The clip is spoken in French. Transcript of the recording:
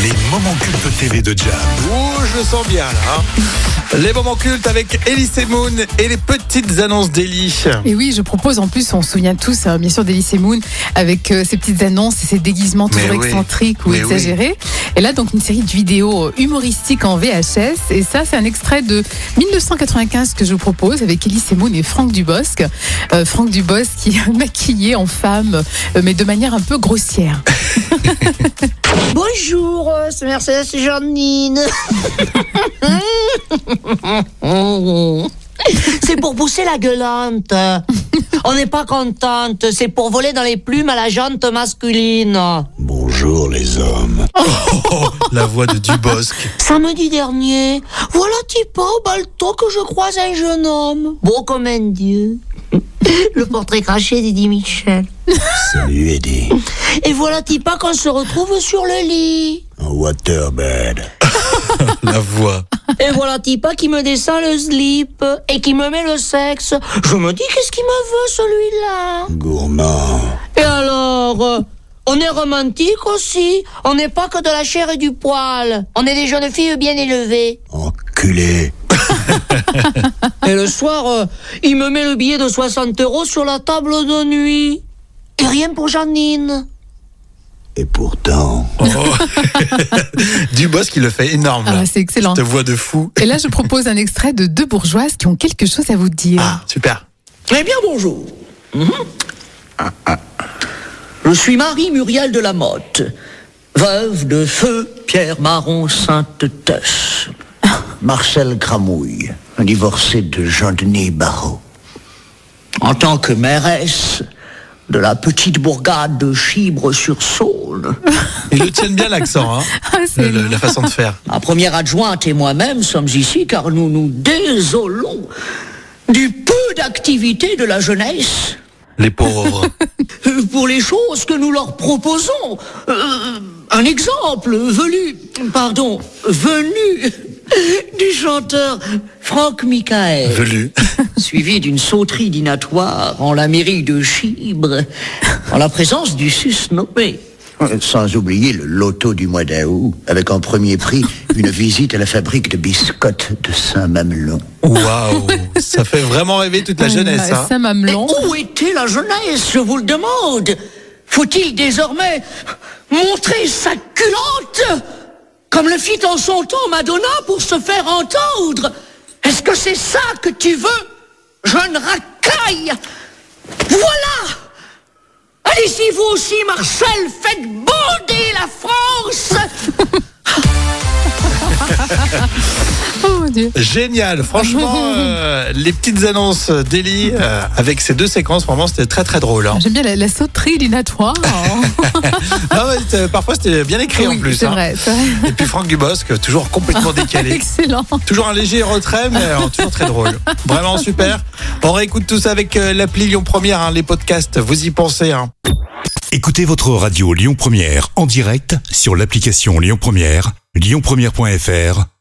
Les moments cultes TV de Jam. Ouh, je le sens bien là. hein. Les moments cultes avec Elise Moon et les petites annonces d'Elie. Et oui, je propose en plus, on se souvient tous, hein, bien sûr, d'Elise Moon, avec euh, ses petites annonces et ses déguisements Mais toujours oui. excentriques ou Mais oui. exagérés. Et là, donc, une série de vidéos euh, humoristiques en VHS. Et ça, c'est un extrait de 1995 que je vous propose avec Elise Moon et Franck Dubosc. Euh, Franck Dubosc qui est maquillé en femme, euh, mais de manière un peu grossière. Bonjour, euh, c'est Mercedes et Janine. C'est pour pousser la gueulante. On n'est pas contente, c'est pour voler dans les plumes à la jante masculine. Bonjour les hommes. Oh, la voix de Dubosc. Samedi dernier, voilà Tipa au balto que je croise un jeune homme. Beau comme un dieu. Le portrait craché d'Eddie Michel. Salut Eddie. Et voilà Tipa qu'on se retrouve sur le lit? Un waterbed. La voix. Et voilà Tipa qui me descend le slip et qui me met le sexe? Je me dis qu'est-ce qu'il me veut celui-là? Gourmand. Et alors euh, on est romantique aussi. On n'est pas que de la chair et du poil. On est des jeunes filles bien élevées. Enculé. Et le soir, euh, il me met le billet de 60 euros sur la table de nuit. Et rien pour Janine. Et pourtant, Oh. Dubosc, il le fait énorme. Ah, c'est excellent. Cette voix de fou. Et là, je propose un extrait de deux bourgeoises qui ont quelque chose à vous dire. Ah, super. Eh bien, bonjour. Mhm. Je suis Marie Muriel de la Motte, veuve de feu Pierre Marron Sainte-Teuce. Marcel Gramouille, un divorcé de Jean-Denis Barrault. En tant que mairesse de la petite bourgade de Chibre-sur-Saône, Ils le tiennent bien l'accent, hein. Ah, c'est Le- le- la façon de faire. ma première adjointe et moi-même sommes ici car nous nous désolons du peu d'activité de la jeunesse Les pauvres. Euh, pour les choses que nous leur proposons. Euh, un exemple venu, pardon, venu du chanteur Franck Michael, Velu. suivi d'une sauterie dînatoire en la mairie de Chibre, en la présence du susnommé. Sans oublier le loto du mois d'août, avec en premier prix une visite à la fabrique de biscottes de Saint-Mamelon. Waouh. Ça fait vraiment rêver toute la jeunesse, hein. Ça Mais mamelon. où était la jeunesse, je vous le demande? Faut-il désormais montrer sa culotte? Comme le fit en son temps Madonna pour se faire entendre. Est-ce que c'est ça que tu veux Jeune racaille? Voilà. Allez-y, vous aussi, Marcel, faites bander la France Dieu. Génial, franchement, euh, les petites annonces d'Eli euh, avec ces deux séquences, vraiment, c'était très très drôle. hein. J'aime bien la, la sauterie dînatoire. Non, mais c'était- parfois, c'était bien écrit en plus. c'est hein. vrai, c'est vrai. Et puis Franck Dubosc, toujours complètement décalé. Excellent. Toujours un léger retrait, mais euh, toujours très drôle. Vraiment super. On réécoute tout ça avec euh, l'appli Lyon Première, hein, les podcasts, vous y pensez. Hein. Écoutez votre radio Lyon Première en direct sur l'application Lyon Première, lyonpremière.fr